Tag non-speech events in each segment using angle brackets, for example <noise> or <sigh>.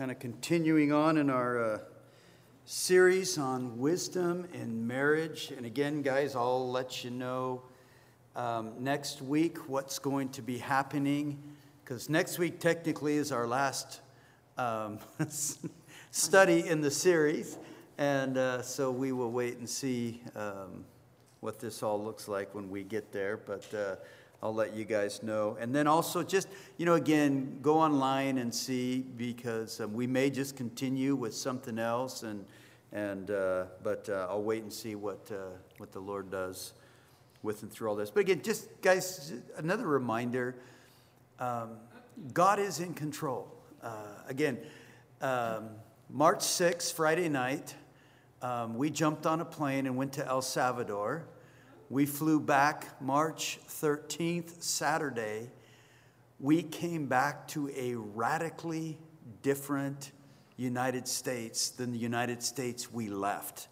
kind of continuing on in our uh, series on wisdom in marriage. And again, guys, I'll let you know um, next week what's going to be happening, because next week technically is our last um, <laughs> study in the series. And uh, so we will wait and see um, what this all looks like when we get there. But uh, I'll let you guys know. And then also, just, you know, again, go online and see because um, we may just continue with something else. And, and, uh, but uh, I'll wait and see what, uh, what the Lord does with and through all this. But again, just, guys, another reminder um, God is in control. Uh, again, um, March 6th, Friday night, um, we jumped on a plane and went to El Salvador. We flew back March 13th, Saturday. We came back to a radically different United States than the United States we left.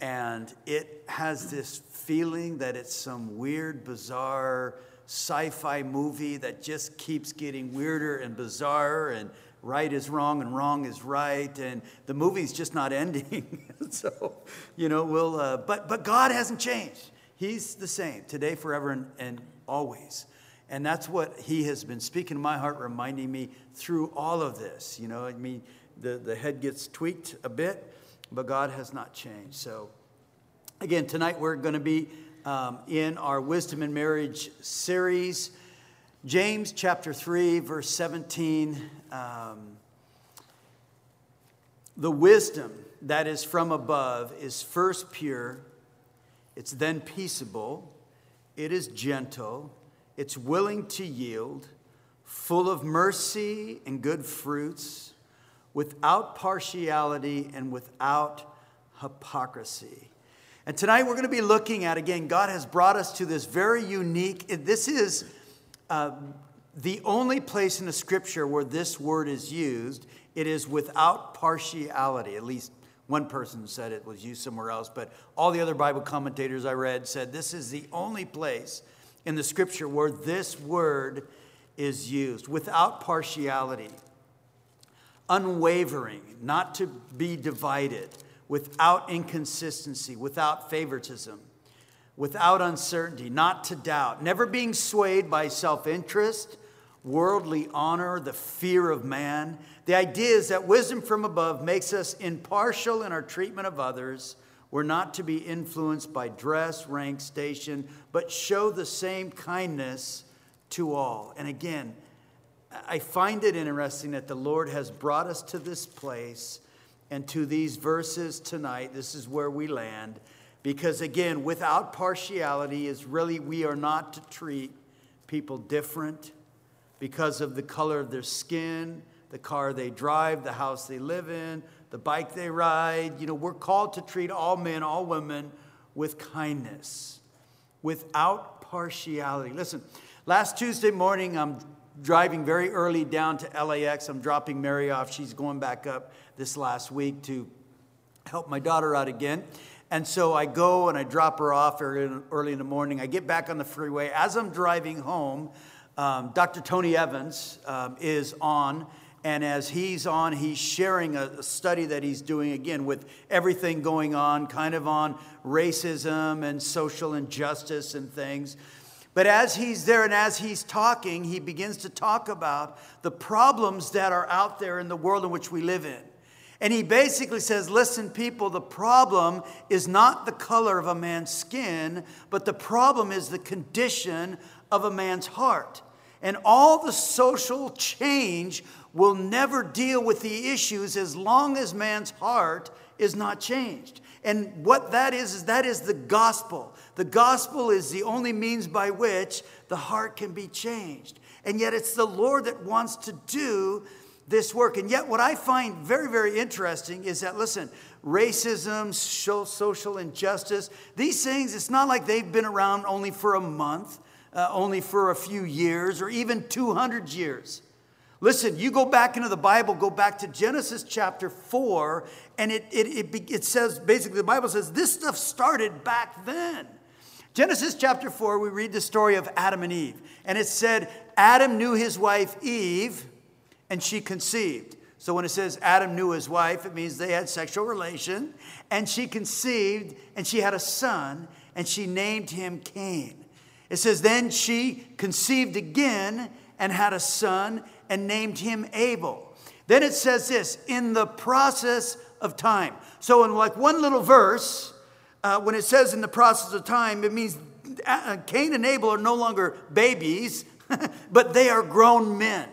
And it has this feeling that it's some weird, bizarre sci fi movie that just keeps getting weirder and bizarre, and right is wrong and wrong is right. And the movie's just not <laughs> ending. so, you know, we'll, uh, but, but God hasn't changed. He's the same today, forever, and, and always. And that's what he has been speaking to my heart, reminding me through all of this. You know, I mean, the, the head gets tweaked a bit, but God has not changed. So, again, tonight we're going to be um, in our Wisdom in Marriage series. James chapter 3, verse 17. Um, the wisdom that is from above is first pure it's then peaceable, it is gentle, it's willing to yield, full of mercy and good fruits, without partiality and without hypocrisy. And tonight we're going to be looking at, again, God has brought us to this very unique, this is uh, the only place in the scripture where this word is used. It is without partiality, at least one person said it was used somewhere else, but all the other Bible commentators I read said this is the only place in the scripture where this word is used without partiality, unwavering, not to be divided, without inconsistency, without favoritism, without uncertainty, not to doubt, never being swayed by self interest, worldly honor, the fear of man the idea is that wisdom from above makes us impartial in our treatment of others. We're not to be influenced by dress, rank, station, but show the same kindness to all. And again, I find it interesting that the Lord has brought us to this place and to these verses tonight. This is where we land. Because again, without partiality, is really we are not to treat people different because of the color of their skin the car they drive, the house they live in, the bike they ride. You know, we're called to treat all men, all women with kindness, without partiality. Listen, last Tuesday morning, I'm driving very early down to LAX. I'm dropping Mary off. She's going back up this last week to help my daughter out again. And so I go and I drop her off early in the morning. I get back on the freeway. As I'm driving home, um, Dr. Tony Evans um, is on and as he's on, he's sharing a study that he's doing again with everything going on, kind of on racism and social injustice and things. But as he's there and as he's talking, he begins to talk about the problems that are out there in the world in which we live in. And he basically says, Listen, people, the problem is not the color of a man's skin, but the problem is the condition of a man's heart. And all the social change will never deal with the issues as long as man's heart is not changed. And what that is, is that is the gospel. The gospel is the only means by which the heart can be changed. And yet it's the Lord that wants to do this work. And yet, what I find very, very interesting is that, listen, racism, social injustice, these things, it's not like they've been around only for a month, uh, only for a few years, or even 200 years. Listen, you go back into the Bible, go back to Genesis chapter 4, and it, it, it, it says basically, the Bible says this stuff started back then. Genesis chapter 4, we read the story of Adam and Eve. And it said, Adam knew his wife Eve, and she conceived. So when it says Adam knew his wife, it means they had sexual relation. And she conceived, and she had a son, and she named him Cain. It says, Then she conceived again and had a son, and named him Abel. Then it says this in the process of time. So, in like one little verse, uh, when it says in the process of time, it means uh, Cain and Abel are no longer babies, <laughs> but they are grown men.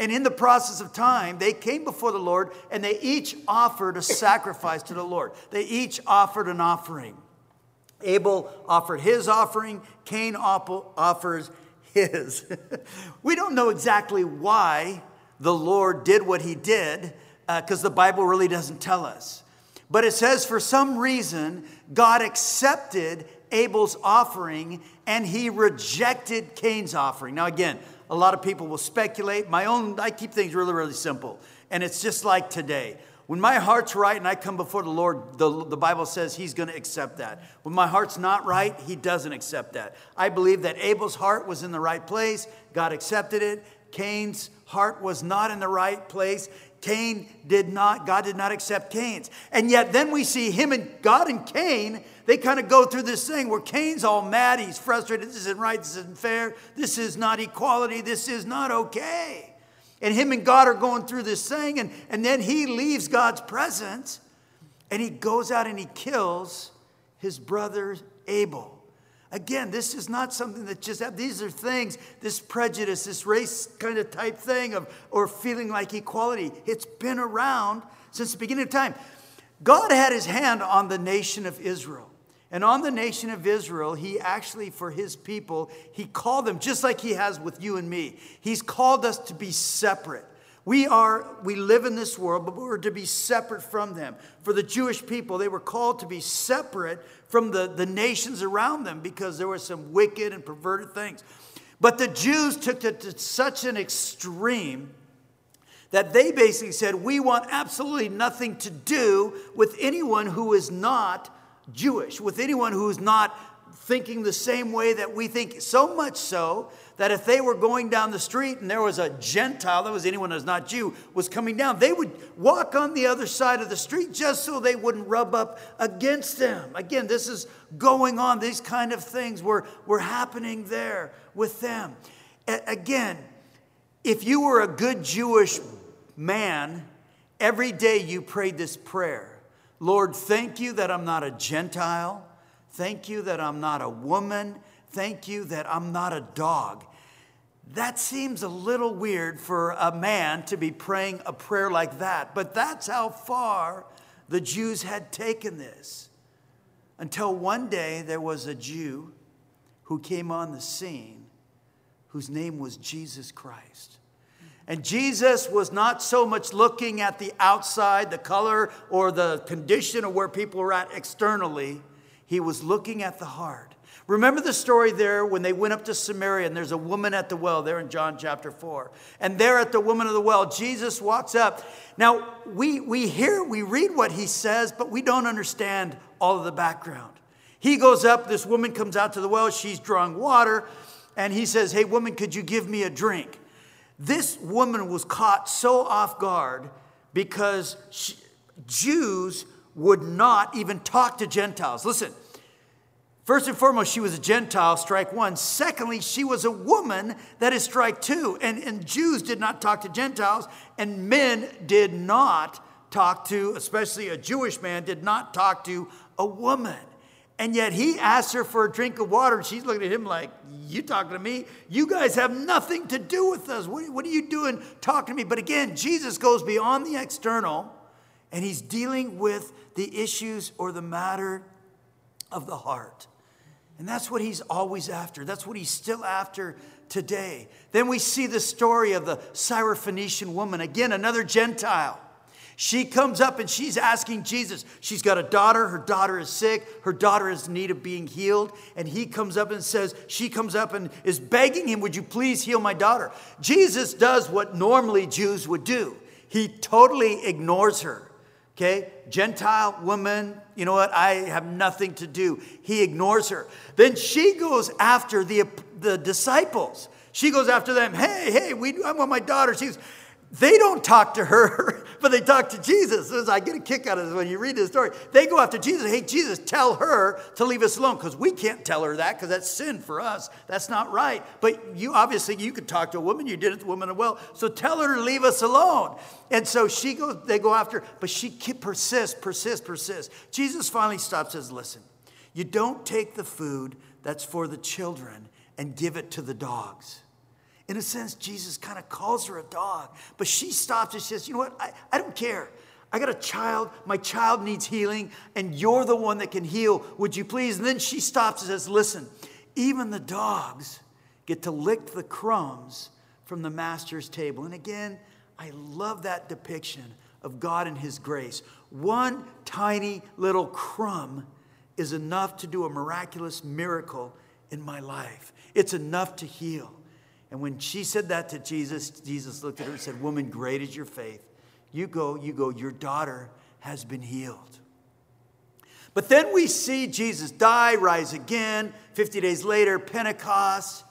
And in the process of time, they came before the Lord and they each offered a sacrifice to the Lord. They each offered an offering. Abel offered his offering, Cain offers his. <laughs> we don't know exactly why the Lord did what he did, because uh, the Bible really doesn't tell us. But it says for some reason, God accepted Abel's offering and he rejected Cain's offering. Now, again, a lot of people will speculate. My own, I keep things really, really simple. And it's just like today. When my heart's right and I come before the Lord, the, the Bible says He's going to accept that. When my heart's not right, He doesn't accept that. I believe that Abel's heart was in the right place, God accepted it. Cain's heart was not in the right place. Cain did not, God did not accept Cain's. And yet then we see him and God and Cain, they kind of go through this thing where Cain's all mad, he's frustrated, this isn't right, this isn't fair, this is not equality, this is not okay. And him and God are going through this thing, and, and then he leaves God's presence and he goes out and he kills his brother Abel. Again, this is not something that just these are things, this prejudice, this race kind of type thing of or feeling like equality. It's been around since the beginning of time. God had his hand on the nation of Israel. And on the nation of Israel, he actually, for his people, he called them just like he has with you and me. He's called us to be separate. We are, we live in this world, but we're to be separate from them. For the Jewish people, they were called to be separate from the, the nations around them because there were some wicked and perverted things. But the Jews took it to such an extreme that they basically said, We want absolutely nothing to do with anyone who is not Jewish, with anyone who is not thinking the same way that we think. So much so that if they were going down the street and there was a Gentile, that was anyone who's not Jew, was coming down, they would walk on the other side of the street just so they wouldn't rub up against them. Again, this is going on. These kind of things were, were happening there with them. A- again, if you were a good Jewish man, every day you prayed this prayer Lord, thank you that I'm not a Gentile. Thank you that I'm not a woman. Thank you that I'm not a dog. That seems a little weird for a man to be praying a prayer like that, but that's how far the Jews had taken this. Until one day there was a Jew who came on the scene whose name was Jesus Christ. And Jesus was not so much looking at the outside, the color, or the condition of where people were at externally. He was looking at the heart. Remember the story there when they went up to Samaria and there's a woman at the well there in John chapter 4. And there at the woman of the well, Jesus walks up. Now, we, we hear, we read what he says, but we don't understand all of the background. He goes up, this woman comes out to the well, she's drawing water, and he says, Hey, woman, could you give me a drink? This woman was caught so off guard because she, Jews would not even talk to Gentiles. Listen, First and foremost, she was a Gentile, strike one. Secondly, she was a woman, that is strike two. And, and Jews did not talk to Gentiles, and men did not talk to, especially a Jewish man, did not talk to a woman. And yet he asks her for a drink of water, and she's looking at him like, You talking to me? You guys have nothing to do with us. What, what are you doing talking to me? But again, Jesus goes beyond the external, and he's dealing with the issues or the matter of the heart. And that's what he's always after. That's what he's still after today. Then we see the story of the Syrophoenician woman, again, another Gentile. She comes up and she's asking Jesus. She's got a daughter. Her daughter is sick. Her daughter is in need of being healed. And he comes up and says, She comes up and is begging him, Would you please heal my daughter? Jesus does what normally Jews would do. He totally ignores her. Okay? Gentile woman, you know what? I have nothing to do. He ignores her. Then she goes after the, the disciples. She goes after them. Hey, hey, we, I want my daughter. She's, They don't talk to her, <laughs> but they talk to Jesus. As I get a kick out of this when you read this story. They go after Jesus. Hey, Jesus, tell her to leave us alone because we can't tell her that because that's sin for us. That's not right. But you obviously you could talk to a woman. You did it to a woman as well. So tell her to leave us alone. And so she goes. They go after, but she persists, persists, persists. Jesus finally stops. Says, "Listen, you don't take the food that's for the children and give it to the dogs." In a sense, Jesus kind of calls her a dog, but she stops and says, You know what? I, I don't care. I got a child. My child needs healing, and you're the one that can heal. Would you please? And then she stops and says, Listen, even the dogs get to lick the crumbs from the master's table. And again, I love that depiction of God and His grace. One tiny little crumb is enough to do a miraculous miracle in my life, it's enough to heal. And when she said that to Jesus, Jesus looked at her and said, Woman, great is your faith. You go, you go, your daughter has been healed. But then we see Jesus die, rise again. 50 days later, Pentecost.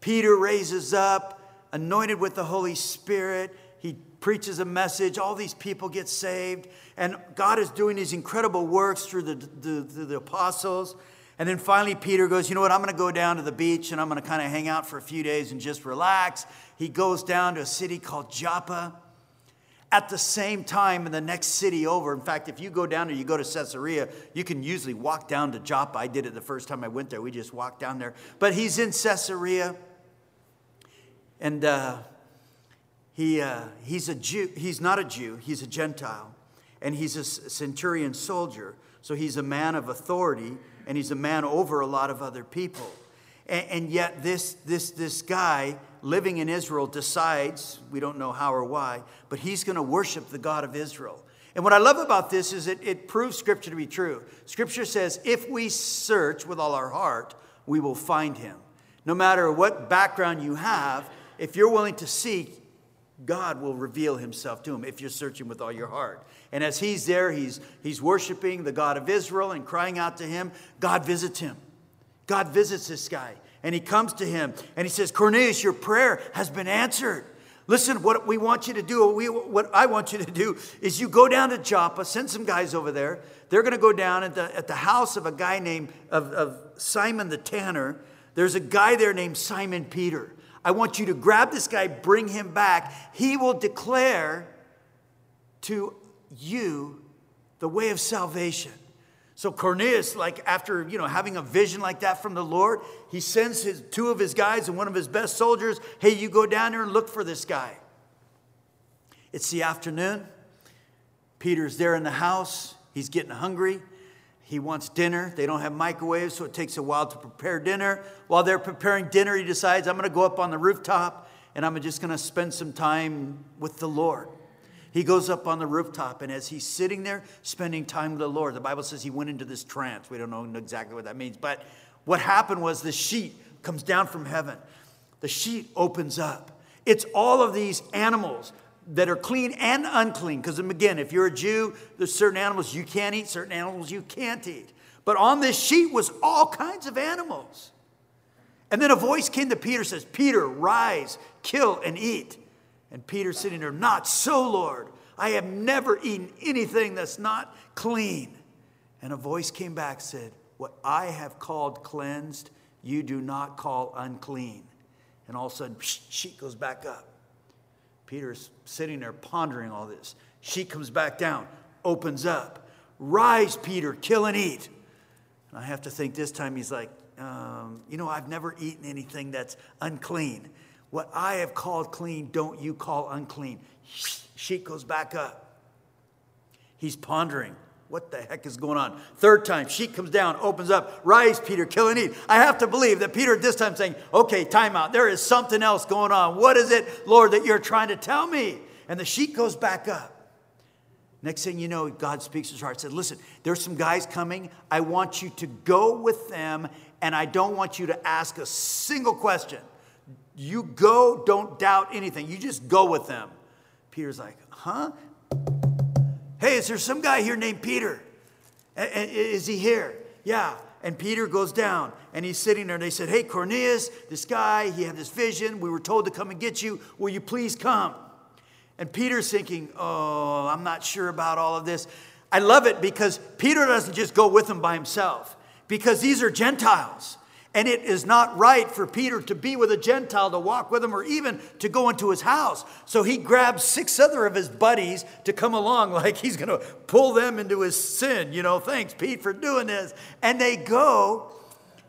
Peter raises up, anointed with the Holy Spirit. He preaches a message. All these people get saved. And God is doing these incredible works through the, the, the, the apostles. And then finally, Peter goes, You know what? I'm going to go down to the beach and I'm going to kind of hang out for a few days and just relax. He goes down to a city called Joppa. At the same time, in the next city over, in fact, if you go down there, you go to Caesarea, you can usually walk down to Joppa. I did it the first time I went there. We just walked down there. But he's in Caesarea. And uh, he, uh, he's a Jew. He's not a Jew, he's a Gentile. And he's a centurion soldier. So he's a man of authority and he's a man over a lot of other people. And, and yet, this, this, this guy living in Israel decides, we don't know how or why, but he's going to worship the God of Israel. And what I love about this is it, it proves Scripture to be true. Scripture says, if we search with all our heart, we will find him. No matter what background you have, if you're willing to seek, God will reveal himself to him if you're searching with all your heart. And as he's there, he's, he's worshiping the God of Israel and crying out to him. God visits him. God visits this guy. And he comes to him and he says, Cornelius, your prayer has been answered. Listen, what we want you to do, we, what I want you to do is you go down to Joppa, send some guys over there. They're going to go down at the, at the house of a guy named of, of Simon the Tanner. There's a guy there named Simon Peter. I want you to grab this guy, bring him back. He will declare to you the way of salvation. So Cornelius, like after you know having a vision like that from the Lord, he sends his two of his guys and one of his best soldiers. Hey, you go down there and look for this guy. It's the afternoon. Peter's there in the house. He's getting hungry. He wants dinner. They don't have microwaves, so it takes a while to prepare dinner. While they're preparing dinner, he decides, I'm going to go up on the rooftop and I'm just going to spend some time with the Lord. He goes up on the rooftop, and as he's sitting there spending time with the Lord, the Bible says he went into this trance. We don't know exactly what that means, but what happened was the sheet comes down from heaven. The sheet opens up. It's all of these animals that are clean and unclean. Because again, if you're a Jew, there's certain animals you can't eat, certain animals you can't eat. But on this sheet was all kinds of animals. And then a voice came to Peter says, Peter, rise, kill and eat. And Peter sitting there, Not so, Lord. I have never eaten anything that's not clean. And a voice came back said, What I have called cleansed, you do not call unclean. And all of a sudden, sheet goes back up. Peter's sitting there pondering all this. She comes back down, opens up. Rise, Peter, kill and eat. And I have to think this time he's like, um, You know, I've never eaten anything that's unclean. What I have called clean, don't you call unclean. Sheet goes back up. He's pondering. What the heck is going on? Third time, sheet comes down, opens up. Rise, Peter, kill and eat. I have to believe that Peter this time saying, Okay, time out. There is something else going on. What is it, Lord, that you're trying to tell me? And the sheet goes back up. Next thing you know, God speaks to his heart. Said, Listen, there's some guys coming. I want you to go with them, and I don't want you to ask a single question. You go, don't doubt anything. You just go with them. Peter's like, huh? Hey, is there some guy here named Peter? Is he here? Yeah. And Peter goes down and he's sitting there and they said, Hey, Cornelius, this guy, he had this vision. We were told to come and get you. Will you please come? And Peter's thinking, Oh, I'm not sure about all of this. I love it because Peter doesn't just go with them by himself because these are Gentiles. And it is not right for Peter to be with a Gentile, to walk with him, or even to go into his house. So he grabs six other of his buddies to come along, <laughs> like he's going to pull them into his sin. You know, thanks, Pete, for doing this. And they go,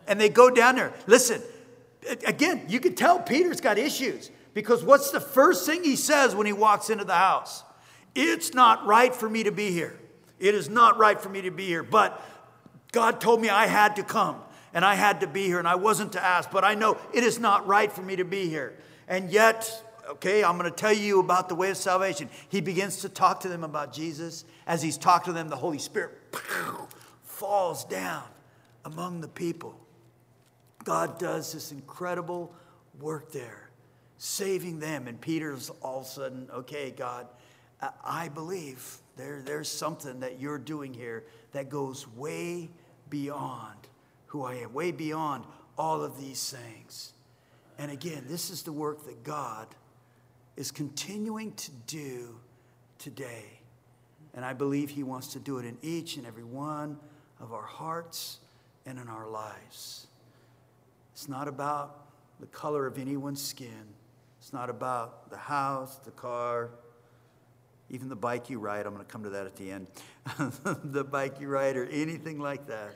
and they go down there. Listen, again, you can tell Peter's got issues because what's the first thing he says when he walks into the house? It's not right for me to be here. It is not right for me to be here, but God told me I had to come and I had to be here and I wasn't to ask, but I know it is not right for me to be here. And yet, okay, I'm going to tell you about the way of salvation. He begins to talk to them about Jesus. As he's talking to them, the Holy Spirit <laughs> falls down among the people. God does this incredible work there, saving them. And Peter's all of a sudden, okay, God, I believe there, there's something that you're doing here that goes way beyond who I am, way beyond all of these things. And again, this is the work that God is continuing to do today. And I believe He wants to do it in each and every one of our hearts and in our lives. It's not about the color of anyone's skin, it's not about the house, the car, even the bike you ride. I'm going to come to that at the end. <laughs> the bike you ride or anything like that.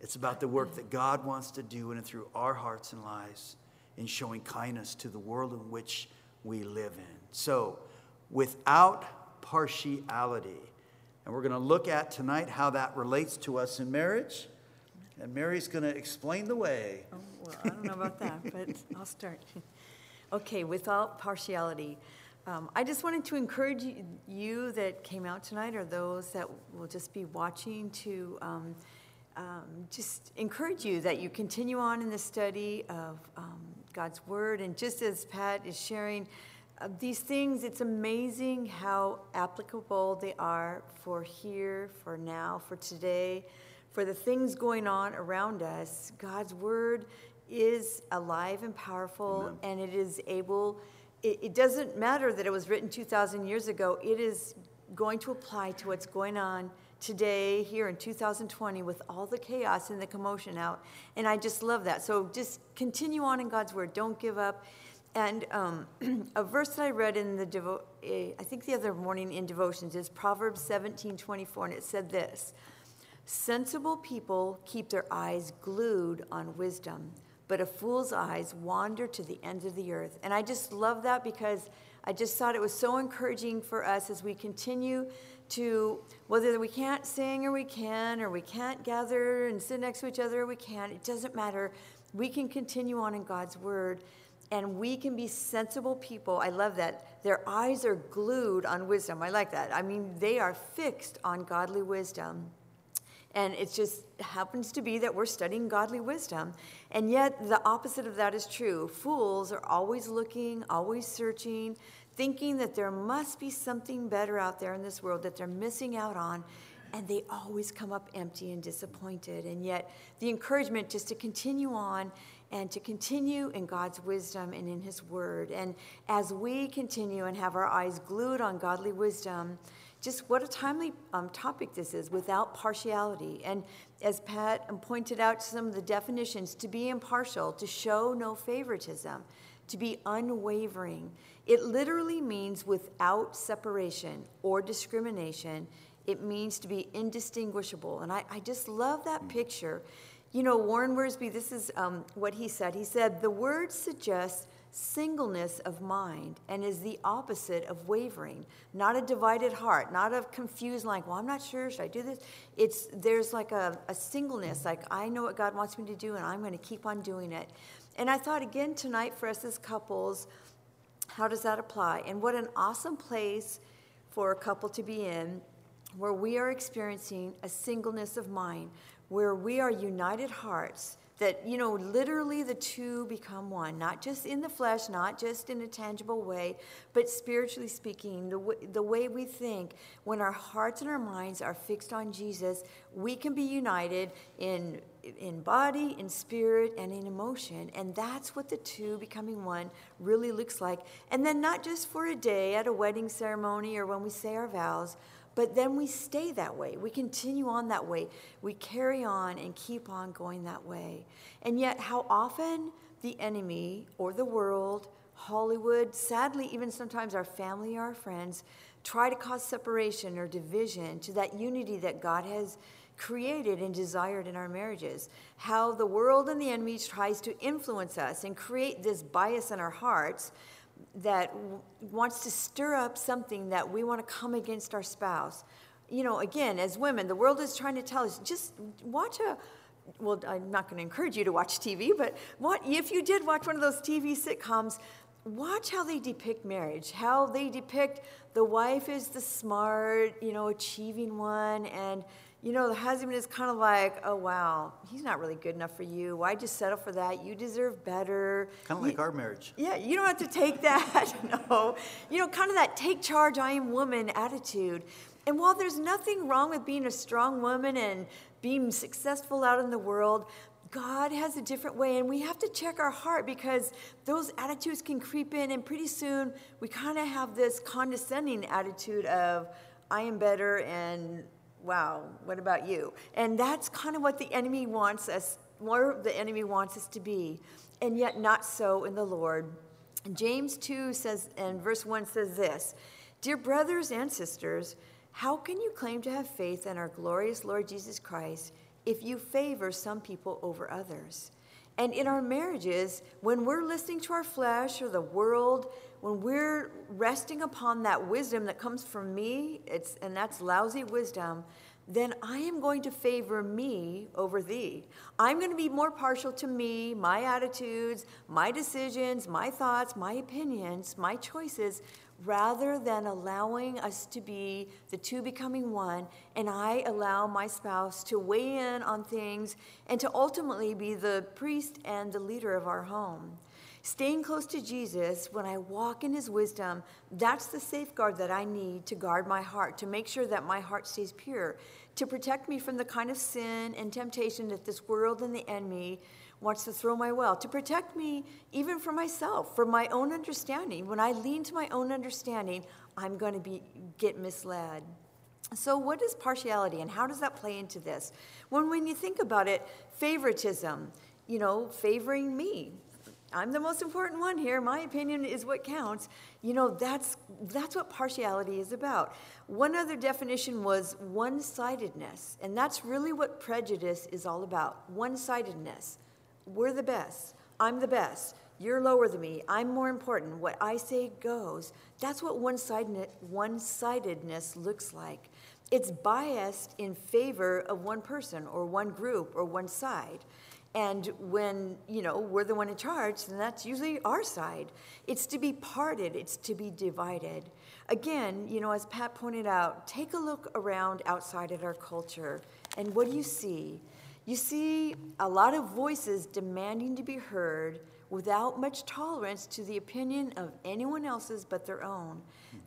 It's about the work that God wants to do in and through our hearts and lives in showing kindness to the world in which we live in. So, without partiality. And we're going to look at tonight how that relates to us in marriage. And Mary's going to explain the way. Oh, well, I don't know about that, <laughs> but I'll start. Okay, without partiality. Um, I just wanted to encourage you, that came out tonight or those that will just be watching to. Um, um, just encourage you that you continue on in the study of um, God's Word. And just as Pat is sharing uh, these things, it's amazing how applicable they are for here, for now, for today, for the things going on around us. God's Word is alive and powerful, Amen. and it is able. It, it doesn't matter that it was written 2,000 years ago, it is going to apply to what's going on today, here in 2020, with all the chaos and the commotion out. And I just love that. So just continue on in God's Word. Don't give up. And um, <clears throat> a verse that I read in the, devo- eh, I think the other morning in devotions is Proverbs 17 24, and it said this Sensible people keep their eyes glued on wisdom, but a fool's eyes wander to the ends of the earth. And I just love that because I just thought it was so encouraging for us as we continue to whether we can't sing or we can, or we can't gather and sit next to each other or we can't, it doesn't matter. We can continue on in God's word and we can be sensible people. I love that. Their eyes are glued on wisdom. I like that. I mean, they are fixed on godly wisdom. And it just happens to be that we're studying godly wisdom. And yet, the opposite of that is true. Fools are always looking, always searching, thinking that there must be something better out there in this world that they're missing out on, and they always come up empty and disappointed. And yet, the encouragement just to continue on and to continue in God's wisdom and in His Word. And as we continue and have our eyes glued on godly wisdom, just what a timely um, topic this is without partiality. And as Pat pointed out some of the definitions, to be impartial, to show no favoritism, to be unwavering. It literally means without separation or discrimination. It means to be indistinguishable. And I, I just love that picture. You know, Warren Wiersbe, this is um, what he said. He said, The word suggests singleness of mind and is the opposite of wavering not a divided heart not a confused like well i'm not sure should i do this it's there's like a, a singleness like i know what god wants me to do and i'm going to keep on doing it and I thought again tonight for us as couples, how does that apply? And what an awesome place for a couple to be in where we are experiencing a singleness of mind, where we are united hearts, that, you know, literally the two become one, not just in the flesh, not just in a tangible way, but spiritually speaking, the, w- the way we think, when our hearts and our minds are fixed on Jesus, we can be united in in body, in spirit, and in emotion. And that's what the two becoming one really looks like. And then not just for a day at a wedding ceremony or when we say our vows, but then we stay that way. We continue on that way. We carry on and keep on going that way. And yet, how often the enemy or the world, Hollywood, sadly, even sometimes our family or our friends, try to cause separation or division to that unity that God has created and desired in our marriages. How the world and the enemy tries to influence us and create this bias in our hearts that w- wants to stir up something that we want to come against our spouse. You know, again, as women, the world is trying to tell us just watch a well, I'm not going to encourage you to watch TV, but what if you did watch one of those TV sitcoms, watch how they depict marriage, how they depict the wife is the smart, you know, achieving one, and you know, the husband is kind of like, oh, wow, he's not really good enough for you. Why just settle for that? You deserve better. Kind of like our marriage. Yeah, you don't have to take <laughs> that. <laughs> no. You know, kind of that take charge, I am woman attitude. And while there's nothing wrong with being a strong woman and being successful out in the world, God has a different way, and we have to check our heart because those attitudes can creep in, and pretty soon we kind of have this condescending attitude of, I am better, and wow, what about you? And that's kind of what the enemy wants us, more the enemy wants us to be, and yet not so in the Lord. James 2 says, and verse 1 says this Dear brothers and sisters, how can you claim to have faith in our glorious Lord Jesus Christ if you favor some people over others? And in our marriages, when we're listening to our flesh or the world, when we're resting upon that wisdom that comes from me, it's, and that's lousy wisdom, then I am going to favor me over thee. I'm going to be more partial to me, my attitudes, my decisions, my thoughts, my opinions, my choices, rather than allowing us to be the two becoming one, and I allow my spouse to weigh in on things and to ultimately be the priest and the leader of our home. Staying close to Jesus, when I walk in his wisdom, that's the safeguard that I need to guard my heart, to make sure that my heart stays pure, to protect me from the kind of sin and temptation that this world and the enemy wants to throw my way, to protect me even from myself, from my own understanding. When I lean to my own understanding, I'm going to be get misled. So, what is partiality and how does that play into this? When, when you think about it, favoritism, you know, favoring me, I'm the most important one here. My opinion is what counts. You know, that's, that's what partiality is about. One other definition was one sidedness, and that's really what prejudice is all about one sidedness. We're the best. I'm the best. You're lower than me. I'm more important. What I say goes. That's what one sidedness looks like. It's biased in favor of one person or one group or one side. And when, you know, we're the one in charge, then that's usually our side. It's to be parted, it's to be divided. Again, you know, as Pat pointed out, take a look around outside at our culture, and what do you see? You see a lot of voices demanding to be heard without much tolerance to the opinion of anyone else's but their own,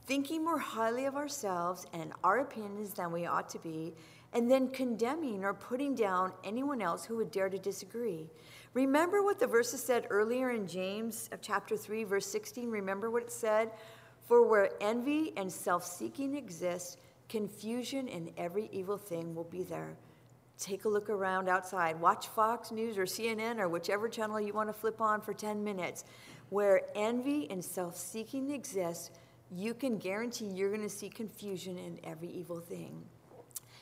thinking more highly of ourselves and our opinions than we ought to be, and then condemning or putting down anyone else who would dare to disagree. Remember what the verses said earlier in James of chapter 3 verse 16? Remember what it said? For where envy and self-seeking exist, confusion and every evil thing will be there. Take a look around outside. Watch Fox News or CNN or whichever channel you want to flip on for 10 minutes. Where envy and self-seeking exist, you can guarantee you're going to see confusion in every evil thing.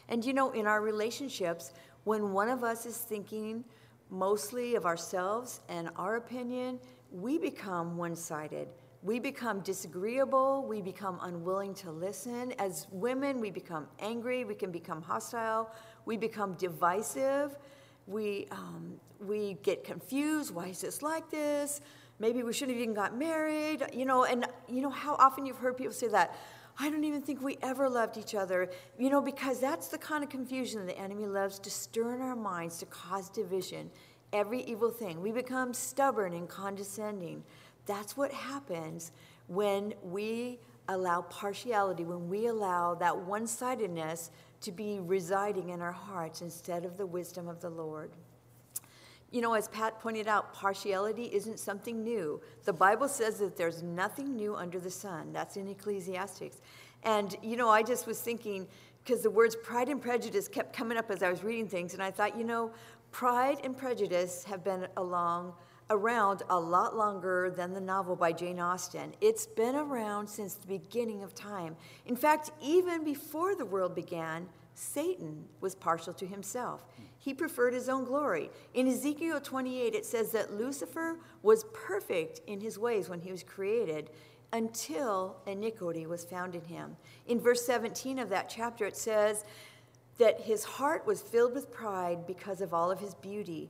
And you know, in our relationships, when one of us is thinking mostly of ourselves and our opinion, we become one sided. We become disagreeable. We become unwilling to listen. As women, we become angry. We can become hostile. We become divisive. We, um, we get confused. Why is this like this? Maybe we shouldn't have even got married. You know, and you know how often you've heard people say that. I don't even think we ever loved each other, you know, because that's the kind of confusion the enemy loves to stir in our minds to cause division. Every evil thing. We become stubborn and condescending. That's what happens when we allow partiality, when we allow that one sidedness to be residing in our hearts instead of the wisdom of the Lord. You know, as Pat pointed out, partiality isn't something new. The Bible says that there's nothing new under the sun. That's in Ecclesiastics. And, you know, I just was thinking, because the words pride and prejudice kept coming up as I was reading things, and I thought, you know, pride and prejudice have been along around a lot longer than the novel by Jane Austen. It's been around since the beginning of time. In fact, even before the world began, Satan was partial to himself. He preferred his own glory. In Ezekiel 28, it says that Lucifer was perfect in his ways when he was created until iniquity was found in him. In verse 17 of that chapter, it says that his heart was filled with pride because of all of his beauty,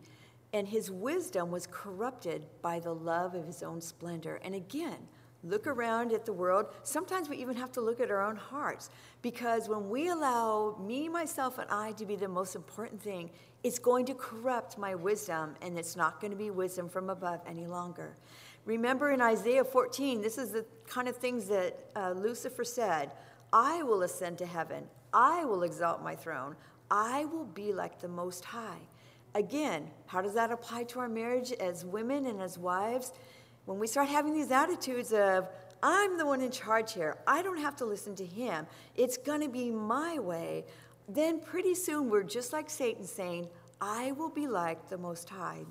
and his wisdom was corrupted by the love of his own splendor. And again, look around at the world. Sometimes we even have to look at our own hearts because when we allow me, myself, and I to be the most important thing, it's going to corrupt my wisdom, and it's not going to be wisdom from above any longer. Remember in Isaiah 14, this is the kind of things that uh, Lucifer said I will ascend to heaven, I will exalt my throne, I will be like the Most High. Again, how does that apply to our marriage as women and as wives? When we start having these attitudes of, I'm the one in charge here, I don't have to listen to him, it's to be my way, then pretty soon we're just like Satan saying, I will be like the Most High.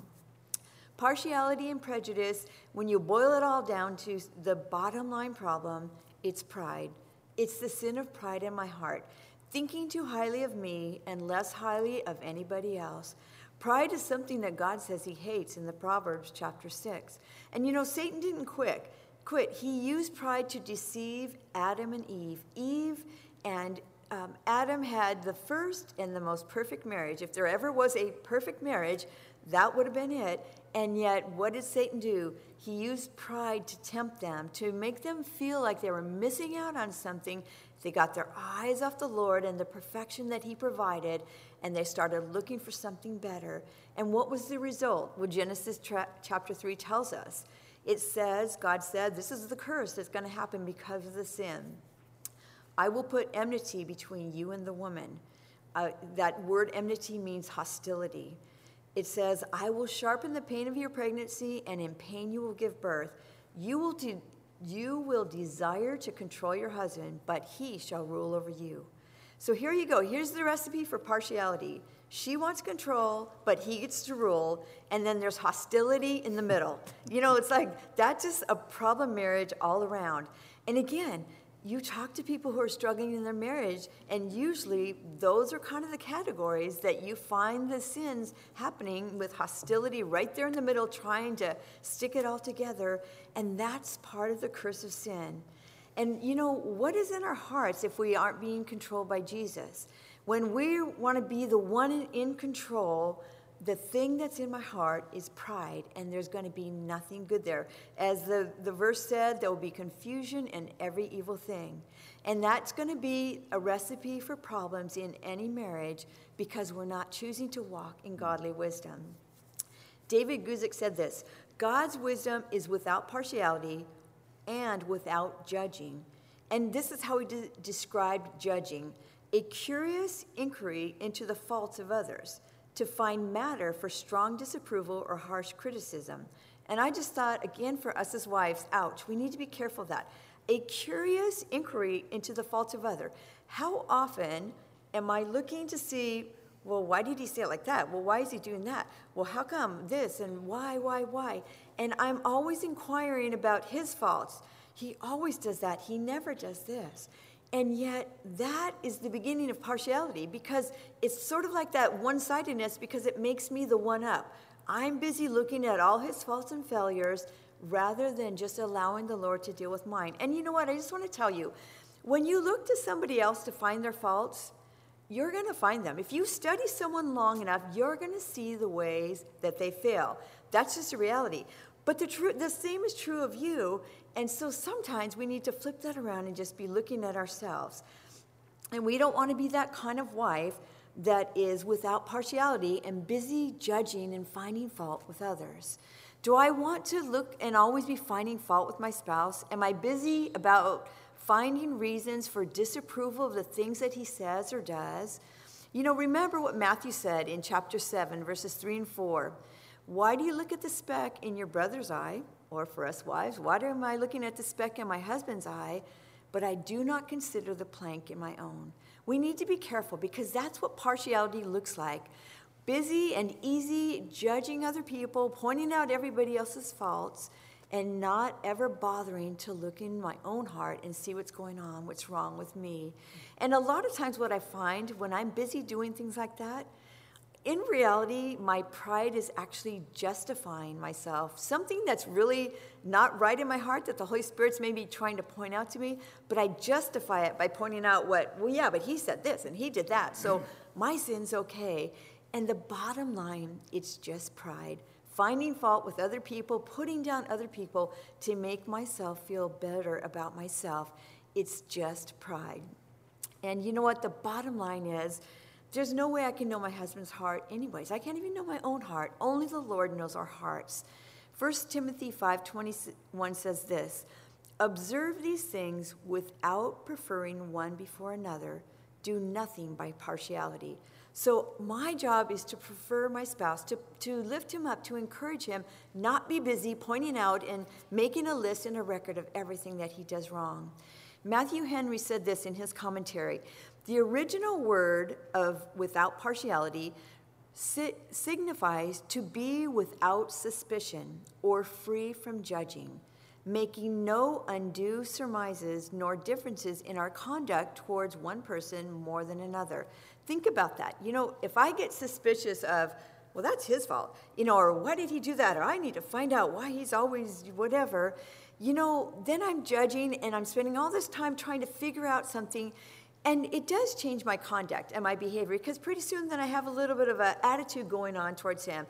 Partiality and prejudice, when you boil it all down to the bottom line problem, it's pride. It's the sin of pride in my heart, thinking too highly of me and less highly of anybody else. Pride is something that God says he hates in the Proverbs chapter 6. And you know, Satan didn't quit. Quit. He used pride to deceive Adam and Eve. Eve and um, Adam had the first and the most perfect marriage. If there ever was a perfect marriage, that would have been it. And yet, what did Satan do? He used pride to tempt them, to make them feel like they were missing out on something. They got their eyes off the Lord and the perfection that He provided, and they started looking for something better. And what was the result? Well, Genesis tra- chapter 3 tells us. It says, God said, This is the curse that's going to happen because of the sin. I will put enmity between you and the woman. Uh, that word enmity means hostility it says, I will sharpen the pain of your pregnancy, and in pain you will give birth. You will, de- you will desire to control your husband, but he shall rule over you. So here you go. Here's the recipe for partiality. She wants control, but he gets to rule, and then there's hostility in the middle. You know, it's like that's just a problem marriage all around. And again, you talk to people who are struggling in their marriage, and usually those are kind of the categories that you find the sins happening with hostility right there in the middle, trying to stick it all together. And that's part of the curse of sin. And you know, what is in our hearts if we aren't being controlled by Jesus? When we want to be the one in control, the thing that's in my heart is pride, and there's going to be nothing good there. As the, the verse said, there will be confusion and every evil thing. And that's going to be a recipe for problems in any marriage because we're not choosing to walk in godly wisdom. David Guzik said this God's wisdom is without partiality and without judging. And this is how he de- described judging a curious inquiry into the faults of others to find matter for strong disapproval or harsh criticism. And I just thought, again, for us as wives, ouch, we need to be careful of that. A curious inquiry into the faults of other. How often am I looking to see, well, why did he say it like that? Well, why is he doing that? Well, how come this and why, why, why? And I'm always inquiring about his faults. He always does that. He never does this. And yet, that is the beginning of partiality because it's sort of like that one sidedness because it makes me the one up. I'm busy looking at all his faults and failures rather than just allowing the Lord to deal with mine. And you know what? I just want to tell you when you look to somebody else to find their faults, you're going to find them. If you study someone long enough, you're going to see the ways that they fail. That's just a reality. But the, tr- the same is true of you. And so sometimes we need to flip that around and just be looking at ourselves. And we don't want to be that kind of wife that is without partiality and busy judging and finding fault with others. Do I want to look and always be finding fault with my spouse? Am I busy about finding reasons for disapproval of the things that he says or does? You know, remember what Matthew said in chapter 7, verses 3 and 4 Why do you look at the speck in your brother's eye? Or for us wives, why am I looking at the speck in my husband's eye, but I do not consider the plank in my own? We need to be careful because that's what partiality looks like. Busy and easy judging other people, pointing out everybody else's faults, and not ever bothering to look in my own heart and see what's going on, what's wrong with me. And a lot of times, what I find when I'm busy doing things like that, in reality, my pride is actually justifying myself. Something that's really not right in my heart that the Holy Spirit's maybe trying to point out to me, but I justify it by pointing out what, well, yeah, but he said this and he did that. So mm-hmm. my sin's okay. And the bottom line, it's just pride. Finding fault with other people, putting down other people to make myself feel better about myself. It's just pride. And you know what? The bottom line is, there's no way I can know my husband's heart, anyways. I can't even know my own heart. Only the Lord knows our hearts. 1 Timothy 5:21 says this: Observe these things without preferring one before another. Do nothing by partiality. So my job is to prefer my spouse, to, to lift him up, to encourage him, not be busy pointing out and making a list and a record of everything that he does wrong. Matthew Henry said this in his commentary the original word of without partiality si- signifies to be without suspicion or free from judging, making no undue surmises nor differences in our conduct towards one person more than another. Think about that. You know, if I get suspicious of, well, that's his fault, you know, or why did he do that, or I need to find out why he's always whatever, you know, then I'm judging and I'm spending all this time trying to figure out something and it does change my conduct and my behavior because pretty soon then I have a little bit of an attitude going on towards him.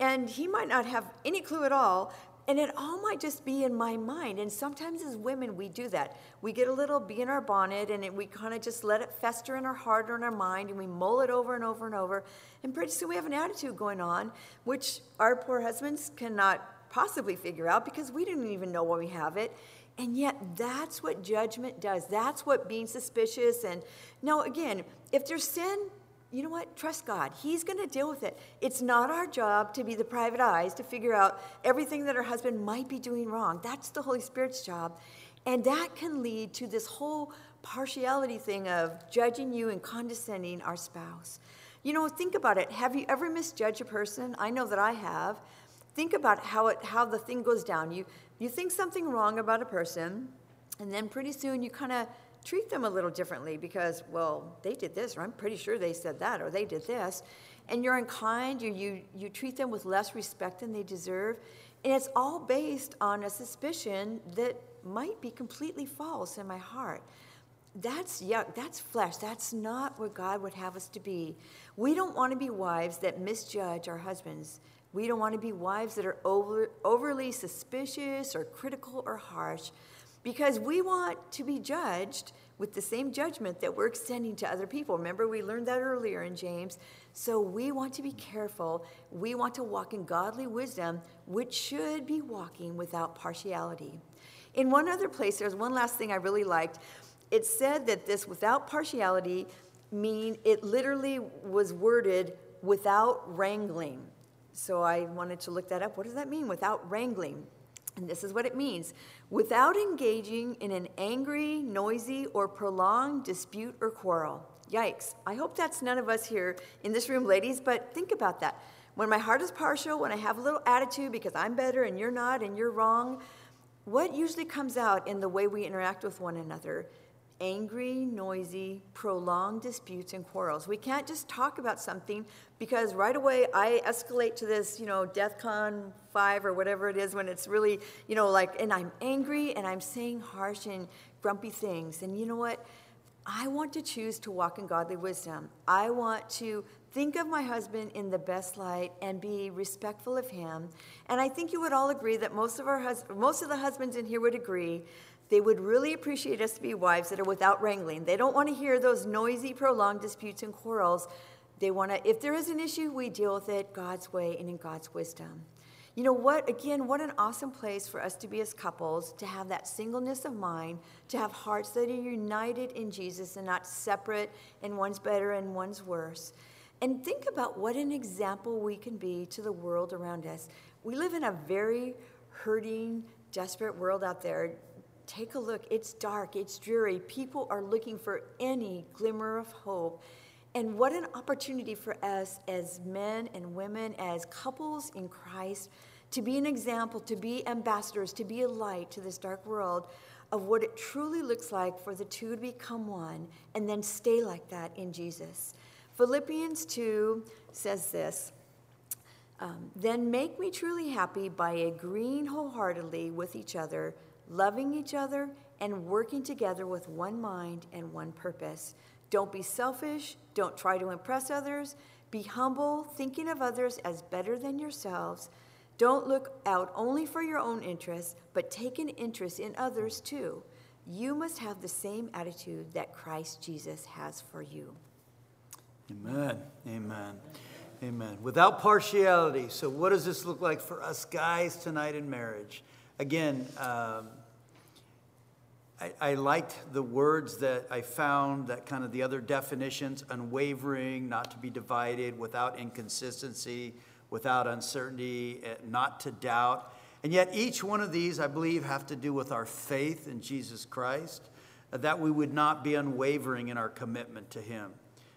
And he might not have any clue at all, and it all might just be in my mind. And sometimes as women, we do that. We get a little bee in our bonnet and it, we kind of just let it fester in our heart or in our mind and we mull it over and over and over. And pretty soon we have an attitude going on, which our poor husbands cannot possibly figure out because we didn't even know when we have it. And yet, that's what judgment does. That's what being suspicious. And now, again, if there's sin, you know what? Trust God. He's going to deal with it. It's not our job to be the private eyes to figure out everything that our husband might be doing wrong. That's the Holy Spirit's job. And that can lead to this whole partiality thing of judging you and condescending our spouse. You know, think about it. Have you ever misjudged a person? I know that I have. Think about how it how the thing goes down. You you think something wrong about a person, and then pretty soon you kind of treat them a little differently because, well, they did this, or I'm pretty sure they said that, or they did this. And you're unkind, you, you, you treat them with less respect than they deserve. And it's all based on a suspicion that might be completely false in my heart. That's yuck, that's flesh. That's not what God would have us to be. We don't want to be wives that misjudge our husbands we don't want to be wives that are over, overly suspicious or critical or harsh because we want to be judged with the same judgment that we're extending to other people. Remember, we learned that earlier in James. So we want to be careful. We want to walk in godly wisdom, which should be walking without partiality. In one other place, there's one last thing I really liked. It said that this without partiality mean it literally was worded without wrangling. So I wanted to look that up. What does that mean without wrangling? And this is what it means without engaging in an angry, noisy, or prolonged dispute or quarrel. Yikes. I hope that's none of us here in this room, ladies, but think about that. When my heart is partial, when I have a little attitude because I'm better and you're not and you're wrong, what usually comes out in the way we interact with one another angry, noisy, prolonged disputes and quarrels. We can't just talk about something because right away I escalate to this, you know, DEFCON 5 or whatever it is when it's really, you know, like, and I'm angry and I'm saying harsh and grumpy things. And you know what? I want to choose to walk in godly wisdom. I want to think of my husband in the best light and be respectful of him. And I think you would all agree that most of our hus- most of the husbands in here would agree they would really appreciate us to be wives that are without wrangling. They don't want to hear those noisy, prolonged disputes and quarrels. They want to, if there is an issue, we deal with it God's way and in God's wisdom. You know what? Again, what an awesome place for us to be as couples, to have that singleness of mind, to have hearts that are united in Jesus and not separate and one's better and one's worse. And think about what an example we can be to the world around us. We live in a very hurting, desperate world out there. Take a look. It's dark, it's dreary. People are looking for any glimmer of hope. And what an opportunity for us as men and women, as couples in Christ, to be an example, to be ambassadors, to be a light to this dark world of what it truly looks like for the two to become one and then stay like that in Jesus. Philippians 2 says this um, Then make me truly happy by agreeing wholeheartedly with each other, loving each other, and working together with one mind and one purpose. Don't be selfish, don't try to impress others, be humble, thinking of others as better than yourselves. Don't look out only for your own interests, but take an interest in others too. You must have the same attitude that Christ Jesus has for you. Amen. Amen. Amen. Without partiality. So, what does this look like for us guys tonight in marriage? Again, um, I, I, liked the words that I found, that kind of the other definitions unwavering, not to be divided, without inconsistency, without uncertainty, eh, not to doubt. And yet, each one of these, I believe, have to do with our faith in Jesus Christ, that we would not be unwavering in our commitment to Him,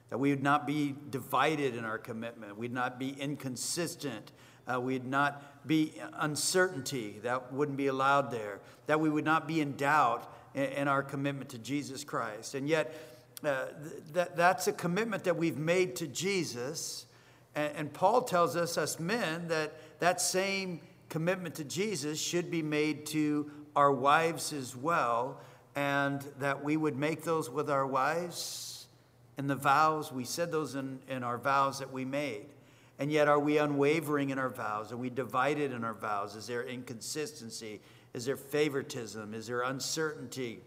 that we would not be divided in our commitment, we'd not be inconsistent, uh, we'd not be uncertainty, that wouldn't be allowed there, that we would not be in doubt in, in our commitment to Jesus Christ. And yet, uh, th- that, that's a commitment that we've made to Jesus. And, and Paul tells us, us men, that that same commitment to Jesus should be made to our wives as well, and that we would make those with our wives and the vows. We said those in, in our vows that we made. And yet, are we unwavering in our vows? Are we divided in our vows? Is there inconsistency? Is there favoritism? Is there uncertainty?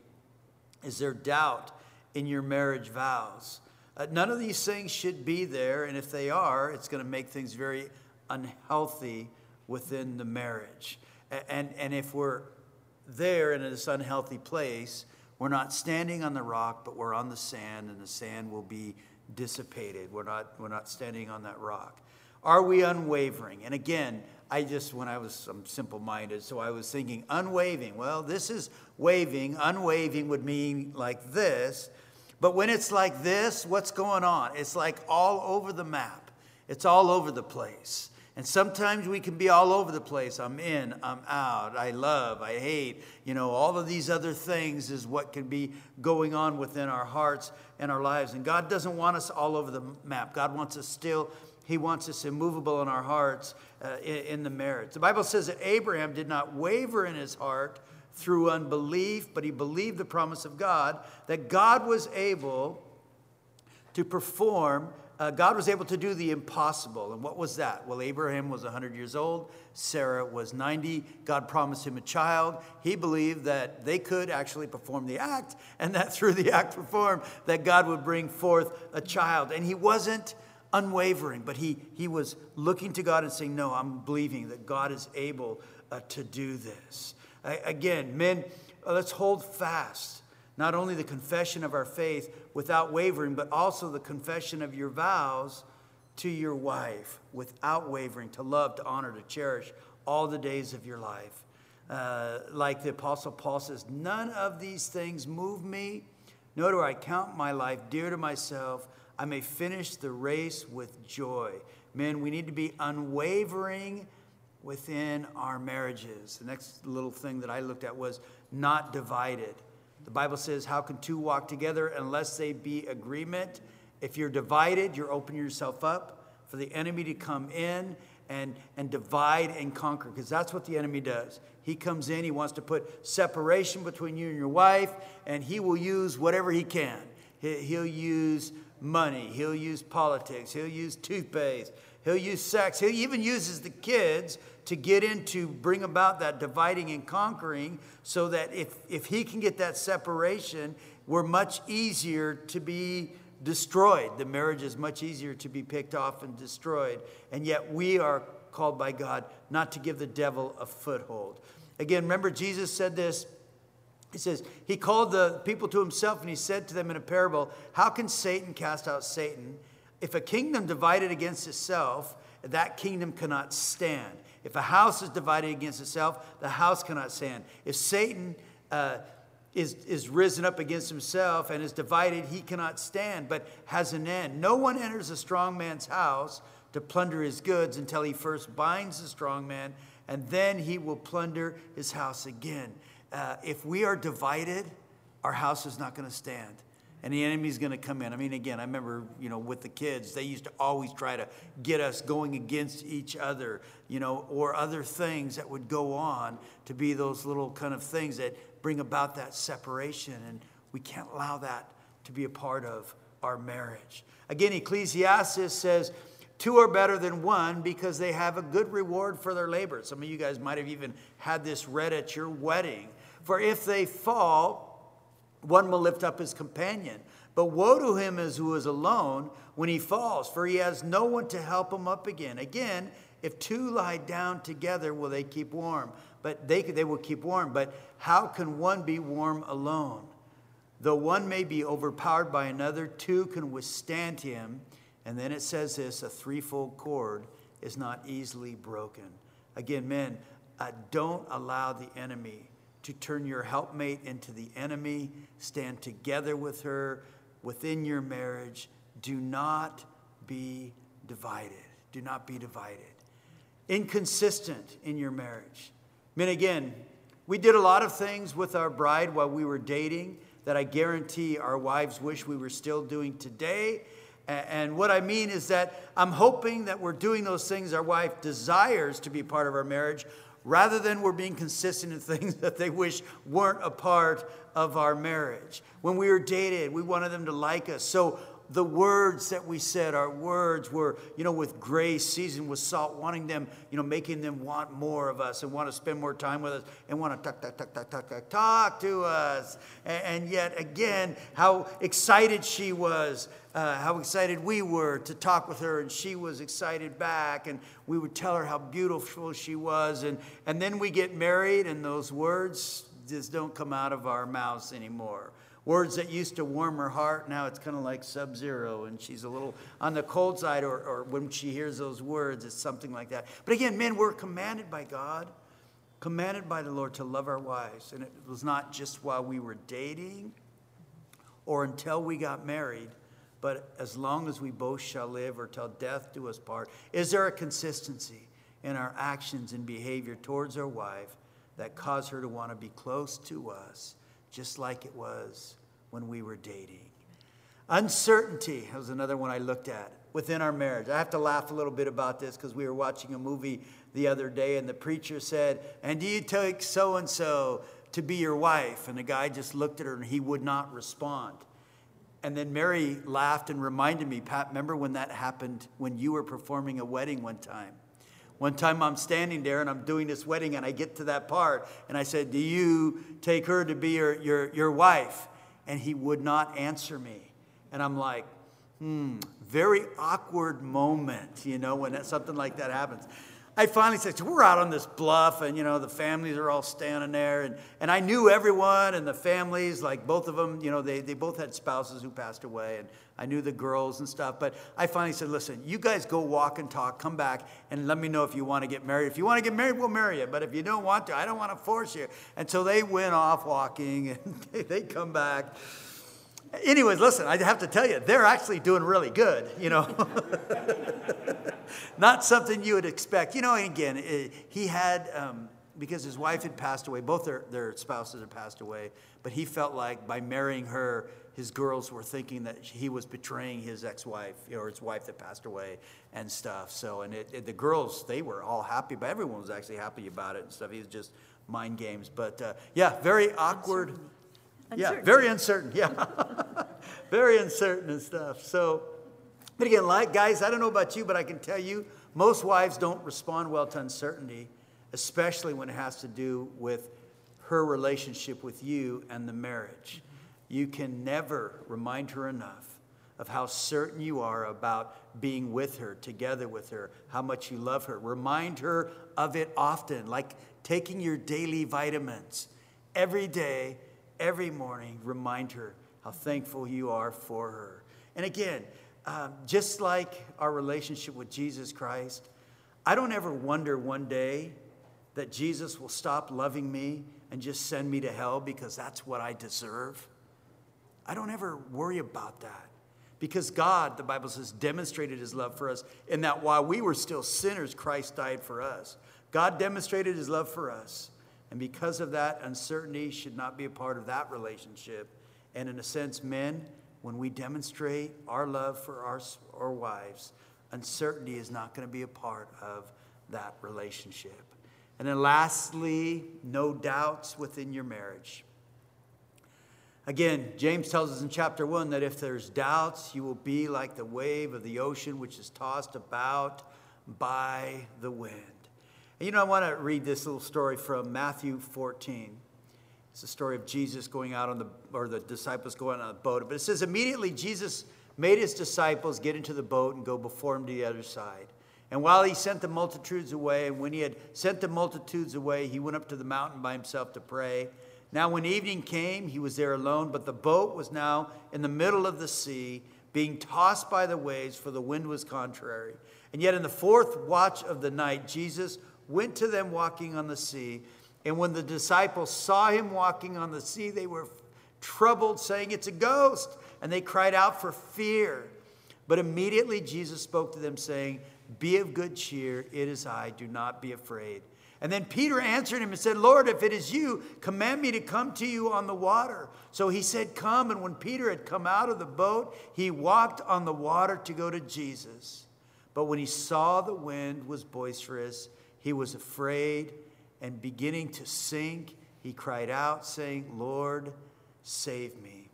Is there doubt in your marriage vows? Uh, none of these things should be there, and if they are, it's going to make things very unhealthy within the marriage. And, and if we're there in this unhealthy place, we're not standing on the rock, but we're on the sand, and the sand will be dissipated. We're not, we're not standing on that rock. Are we unwavering? And again, I just, when I was I'm simple minded, so I was thinking unwavering. Well, this is waving. Unwaving would mean like this. But when it's like this, what's going on? It's like all over the map, it's all over the place. And sometimes we can be all over the place. I'm in, I'm out, I love, I hate. You know, all of these other things is what can be going on within our hearts and our lives. And God doesn't want us all over the map. God wants us still, He wants us immovable in our hearts uh, in, in the marriage. The Bible says that Abraham did not waver in his heart through unbelief, but he believed the promise of God that God was able to perform. Uh, God was able to do the impossible. And what was that? Well, Abraham was 100 years old, Sarah was 90. God promised him a child. He believed that they could actually perform the act, and that through the act performed, that God would bring forth a child. And he wasn't unwavering, but he, he was looking to God and saying, No, I'm believing that God is able uh, to do this. Again, men, uh, let's hold fast not only the confession of our faith without wavering, but also the confession of your vows to your wife without wavering, to love, to honor, to cherish all the days of your life. Uh, like the Apostle Paul says, none of these things move me, nor do I count my life dear to myself. I may finish the race with joy. Men, we need to be unwavering within our marriages. The next little thing that I looked at was not divided. The Bible says, How can two walk together unless they be agreement? If you're divided, you're opening yourself up for the enemy to come in and, and divide and conquer, because that's what the enemy does. He comes in, he wants to put separation between you and your wife, and he will use whatever he can. He'll use money, he'll use politics, he'll use toothpaste, he'll use sex, he even uses the kids to get into bring about that dividing and conquering so that if, if he can get that separation, we're much easier to be destroyed. The marriage is much easier to be picked off and destroyed. And yet we are called by God not to give the devil a foothold. Again, remember, Jesus said this. He says, He called the people to Himself and He said to them in a parable, How can Satan cast out Satan? If a kingdom divided against itself, that kingdom cannot stand. If a house is divided against itself, the house cannot stand. If Satan uh, is, is risen up against himself and is divided, he cannot stand, but has an end. No one enters a strong man's house to plunder his goods until he first binds the strong man, and then he will plunder his house again. Uh, if we are divided, our house is not going to stand and the enemy's going to come in. I mean, again, I remember, you know, with the kids, they used to always try to get us going against each other, you know, or other things that would go on to be those little kind of things that bring about that separation. And we can't allow that to be a part of our marriage. Again, Ecclesiastes says, Two are better than one because they have a good reward for their labor. Some of you guys might have even had this read at your wedding. For if they fall, one will lift up his companion. But woe to him as who is alone when he falls, for he has no one to help him up again. Again, if two lie down together, will they keep warm? But they, they will keep warm. But how can one be warm alone? Though one may be overpowered by another, two can withstand him. And then it says this a threefold cord is not easily broken. Again, men, uh, don't allow the enemy to turn your helpmate into the enemy. Stand together with her within your marriage. Do not be divided. Do not be divided. Inconsistent in your marriage. I mean, again, we did a lot of things with our bride while we were dating that I guarantee our wives wish we were still doing today. And what I mean is that I'm hoping that we're doing those things our wife desires to be part of our marriage, rather than we're being consistent in <laughs> things that they wish weren't a part of our marriage. When we were dated, we wanted them to like us. So the words that we said, our words were, you know, with grace, seasoned with salt, wanting them, you know, making them want more of us and want to spend more time with us and want to talk, talk, talk, talk, talk, talk, talk to us. And, and yet again, how excited she was uh, how excited we were to talk with her, and she was excited back, and we would tell her how beautiful she was. And, and then we get married, and those words just don't come out of our mouths anymore. Words that used to warm her heart, now it's kind of like sub zero, and she's a little on the cold side, or, or when she hears those words, it's something like that. But again, men, we're commanded by God, commanded by the Lord to love our wives. And it was not just while we were dating or until we got married but as long as we both shall live or till death do us part. Is there a consistency in our actions and behavior towards our wife that cause her to want to be close to us, just like it was when we were dating? Uncertainty was another one I looked at within our marriage. I have to laugh a little bit about this because we were watching a movie the other day and the preacher said, And do you take so and so to be your wife? And the guy just looked at her and he would not respond. And then Mary laughed and reminded me, Pat, remember when that happened when you were performing a wedding one time? One time I'm standing there and I'm doing this wedding and I get to that part and I said, Do you take her to be your, your, your wife? And he would not answer me. And I'm like, hmm, very awkward moment, you know, when something like that happens. I finally said, so we're out on this bluff, and you know, the families are all standing there, and, and I knew everyone and the families, like both of them, you know, they, they both had spouses who passed away, and I knew the girls and stuff. But I finally said, listen, you guys go walk and talk, come back, and let me know if you want to get married. If you want to get married, we'll marry you. But if you don't want to, I don't want to force you. And so they went off walking, and <laughs> they come back. Anyways, listen, I have to tell you, they're actually doing really good, you know. <laughs> Not something you would expect. You know, again, eh, he had, um, because his wife had passed away, both their, their spouses had passed away, but he felt like by marrying her, his girls were thinking that he was betraying his ex-wife or his wife that passed away and stuff. So, and it, it, the girls, they were all happy, but everyone was actually happy about it and stuff. He was just mind games. But uh, yeah, very awkward yeah, very uncertain. Yeah, <laughs> very uncertain and stuff. So, but again, like guys, I don't know about you, but I can tell you, most wives don't respond well to uncertainty, especially when it has to do with her relationship with you and the marriage. You can never remind her enough of how certain you are about being with her, together with her, how much you love her. Remind her of it often, like taking your daily vitamins every day every morning remind her how thankful you are for her. And again, um, just like our relationship with Jesus Christ, I don't ever wonder one day that Jesus will stop loving me and just send me to hell because that's what I deserve. I don't ever worry about that. Because God, the Bible says, demonstrated his love for us in that while we were still sinners, Christ died for us. God demonstrated his love for us. And because of that, uncertainty should not be a part of that relationship. And in a sense, men, when we demonstrate our love for our, our wives, uncertainty is not going to be a part of that relationship. And then lastly, no doubts within your marriage. Again, James tells us in chapter 1 that if there's doubts, you will be like the wave of the ocean which is tossed about by the wind. And you know, I want to read this little story from Matthew 14. It's the story of Jesus going out on the, or the disciples going on the boat. But it says, immediately Jesus made his disciples get into the boat and go before him to the other side. And while he sent the multitudes away, and when he had sent the multitudes away, he went up to the mountain by himself to pray. Now, when evening came, he was there alone, but the boat was now in the middle of the sea, being tossed by the waves, for the wind was contrary. And yet, in the fourth watch of the night, Jesus went to them walking on the sea. And when the disciples saw him walking on the sea, they were troubled, saying, It's a ghost. And they cried out for fear. But immediately Jesus spoke to them, saying, Be of good cheer, it is I, do not be afraid. And then Peter answered him and said, Lord, if it is you, command me to come to you on the water. So he said, Come. And when Peter had come out of the boat, he walked on the water to go to Jesus. But when he saw the wind was boisterous, he was afraid and beginning to sink, he cried out, saying, Lord, save me.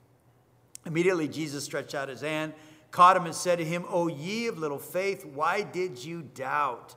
Immediately, Jesus stretched out his hand, caught him, and said to him, O ye of little faith, why did you doubt?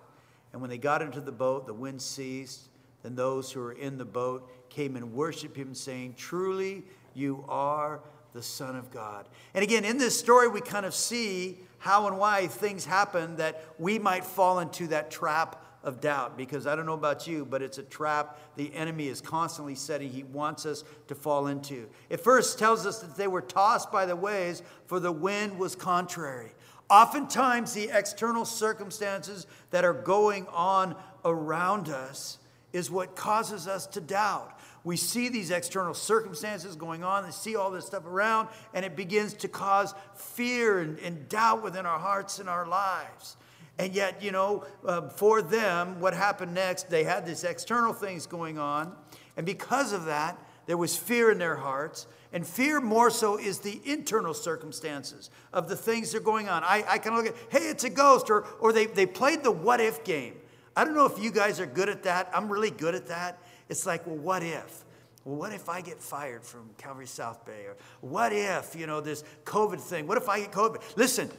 And when they got into the boat, the wind ceased. Then those who were in the boat came and worshiped him, saying, Truly, you are the Son of God. And again, in this story, we kind of see how and why things happen that we might fall into that trap of doubt because I don't know about you, but it's a trap the enemy is constantly setting. He wants us to fall into. It first tells us that they were tossed by the waves, for the wind was contrary. Oftentimes, the external circumstances that are going on around us is what causes us to doubt. We see these external circumstances going on, and see all this stuff around, and it begins to cause fear and, and doubt within our hearts and our lives. And yet, you know, uh, for them, what happened next, they had these external things going on. And because of that, there was fear in their hearts. And fear more so is the internal circumstances of the things that are going on. I, I kind of look at, hey, it's a ghost, or, or they, they played the what if game. I don't know if you guys are good at that. I'm really good at that. It's like, well, what if? Well, what if I get fired from Calvary South Bay? Or what if, you know, this COVID thing? What if I get COVID? Listen,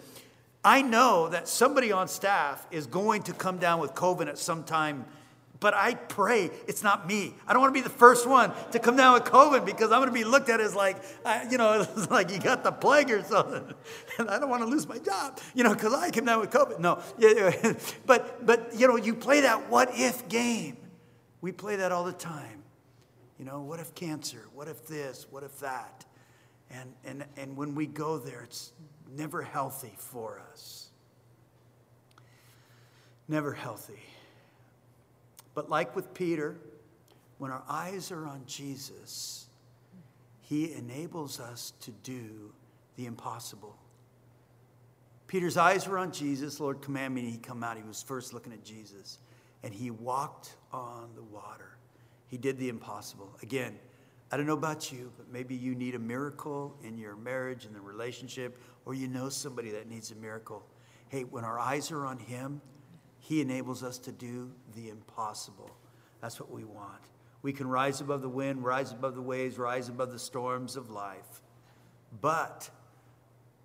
I know that somebody on staff is going to come down with COVID at some time, but I pray it's not me. I don't want to be the first one to come down with COVID because I'm going to be looked at as like, you know, <laughs> like you got the plague or something. <laughs> And I don't want to lose my job, you know, because I came down with COVID. No, <laughs> yeah, but, but, you know, you play that what if game. We play that all the time. You know, what if cancer? What if this? What if that? And, and, and when we go there, it's never healthy for us. Never healthy. But like with Peter, when our eyes are on Jesus, he enables us to do the impossible. Peter's eyes were on Jesus. Lord, command me. He come out. He was first looking at Jesus, and he walked on the water. He did the impossible. Again, I don't know about you, but maybe you need a miracle in your marriage and the relationship, or you know somebody that needs a miracle. Hey, when our eyes are on Him, He enables us to do the impossible. That's what we want. We can rise above the wind, rise above the waves, rise above the storms of life. But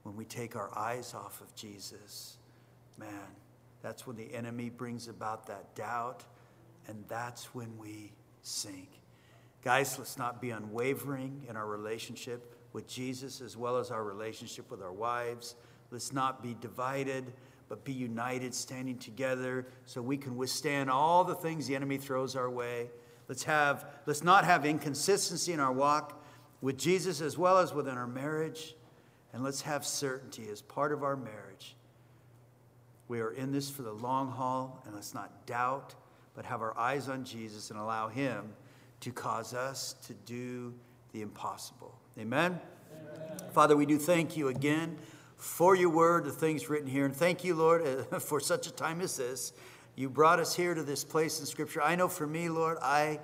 when we take our eyes off of Jesus, man, that's when the enemy brings about that doubt, and that's when we sink. Guys, let's not be unwavering in our relationship with Jesus as well as our relationship with our wives. Let's not be divided, but be united, standing together so we can withstand all the things the enemy throws our way. Let's have let's not have inconsistency in our walk with Jesus as well as within our marriage. And let's have certainty as part of our marriage. We are in this for the long haul, and let's not doubt, but have our eyes on Jesus and allow Him to cause us to do the impossible. Amen? Amen. Father, we do thank you again for your word, the things written here. And thank you, Lord, <laughs> for such a time as this. You brought us here to this place in Scripture. I know for me, Lord, I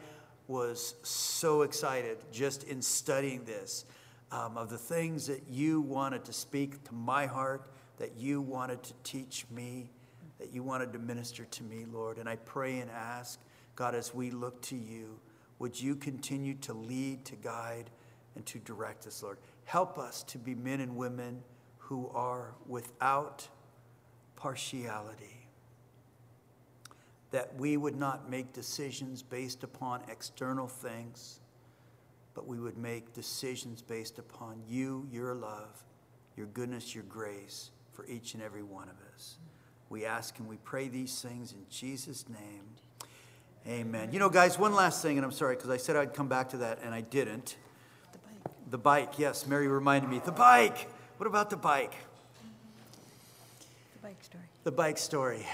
was so excited just in studying this um, of the things that you wanted to speak to my heart, that you wanted to teach me, that you wanted to minister to me, Lord. And I pray and ask, God, as we look to you, would you continue to lead, to guide, and to direct us, Lord? Help us to be men and women who are without partiality. That we would not make decisions based upon external things but we would make decisions based upon you, your love, your goodness, your grace for each and every one of us. We ask and we pray these things in Jesus' name. Amen. You know, guys, one last thing, and I'm sorry because I said I'd come back to that and I didn't. The bike. The bike, yes. Mary reminded me. The bike. What about the bike? The bike story. The bike story.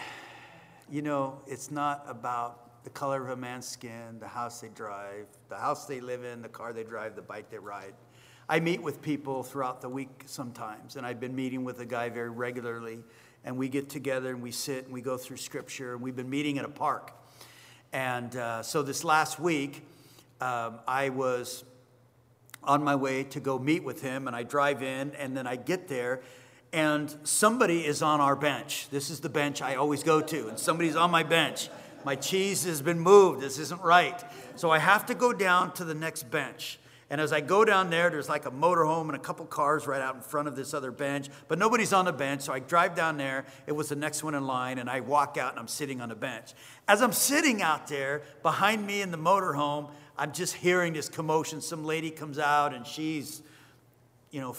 You know, it's not about the color of a man's skin, the house they drive, the house they live in, the car they drive, the bike they ride. I meet with people throughout the week sometimes, and I've been meeting with a guy very regularly, and we get together and we sit and we go through scripture, and we've been meeting at a park. And uh, so this last week, um, I was on my way to go meet with him, and I drive in, and then I get there, and somebody is on our bench. This is the bench I always go to, and somebody's on my bench. My cheese has been moved. This isn't right. So I have to go down to the next bench. And as I go down there, there's like a motorhome and a couple cars right out in front of this other bench, but nobody's on the bench. So I drive down there. It was the next one in line, and I walk out and I'm sitting on the bench. As I'm sitting out there behind me in the motorhome, I'm just hearing this commotion. Some lady comes out and she's, you know,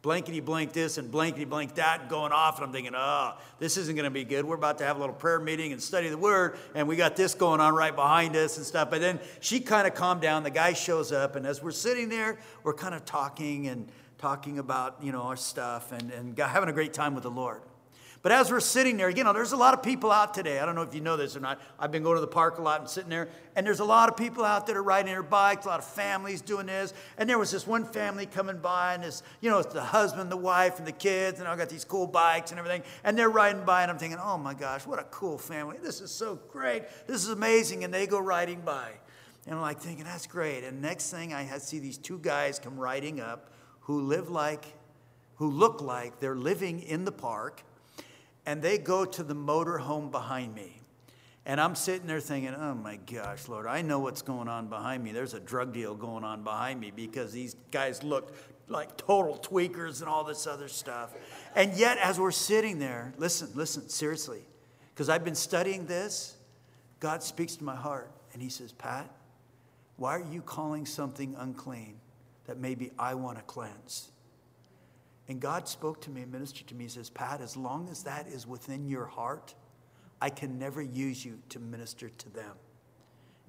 blankety blank this and blankety blank that going off. And I'm thinking, oh, this isn't going to be good. We're about to have a little prayer meeting and study the word, and we got this going on right behind us and stuff. But then she kind of calmed down. The guy shows up, and as we're sitting there, we're kind of talking and talking about, you know, our stuff and, and having a great time with the Lord. But as we're sitting there, you know, there's a lot of people out today. I don't know if you know this or not. I've been going to the park a lot and sitting there, and there's a lot of people out that are riding their bikes, a lot of families doing this. And there was this one family coming by, and this, you know, it's the husband, the wife, and the kids, and I got these cool bikes and everything. And they're riding by, and I'm thinking, oh my gosh, what a cool family. This is so great. This is amazing. And they go riding by. And I'm like thinking, that's great. And next thing I see these two guys come riding up who live like, who look like they're living in the park and they go to the motor home behind me. And I'm sitting there thinking, oh my gosh, Lord, I know what's going on behind me. There's a drug deal going on behind me because these guys look like total tweakers and all this other stuff. And yet, as we're sitting there, listen, listen, seriously, because I've been studying this, God speaks to my heart and He says, Pat, why are you calling something unclean that maybe I want to cleanse? And God spoke to me and ministered to me. He says, Pat, as long as that is within your heart, I can never use you to minister to them.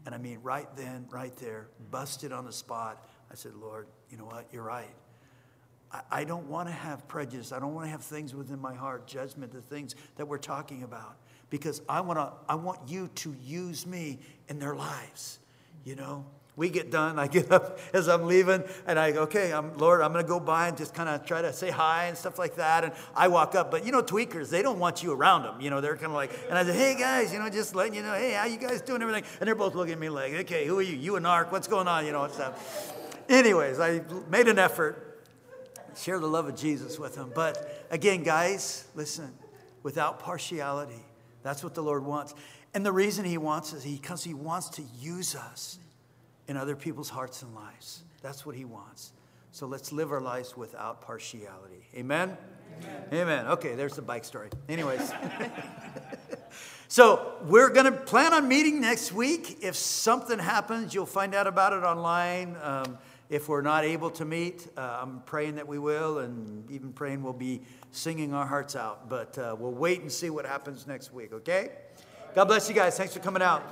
And I mean, right then, right there, hmm. busted on the spot, I said, Lord, you know what? You're right. I, I don't want to have prejudice. I don't want to have things within my heart, judgment, the things that we're talking about. Because I want to, I want you to use me in their lives, you know? We get done. I get up <laughs> as I'm leaving, and I go, okay, I'm, Lord, I'm going to go by and just kind of try to say hi and stuff like that. And I walk up, but you know, tweakers, they don't want you around them. You know, they're kind of like, and I said, hey guys, you know, just letting you know, hey, how you guys doing? Everything, and they're both looking at me like, okay, who are you? You and Ark? What's going on? You know, and stuff. Anyways, I made an effort, share the love of Jesus with them. But again, guys, listen, without partiality, that's what the Lord wants. And the reason He wants is he because He wants to use us in other people's hearts and lives. That's what He wants. So let's live our lives without partiality. Amen? Amen. Amen. Okay, there's the bike story. Anyways. <laughs> so we're going to plan on meeting next week. If something happens, you'll find out about it online. Um, if we're not able to meet, uh, I'm praying that we will, and even praying we'll be singing our hearts out. But uh, we'll wait and see what happens next week, okay? God bless you guys. Thanks for coming out.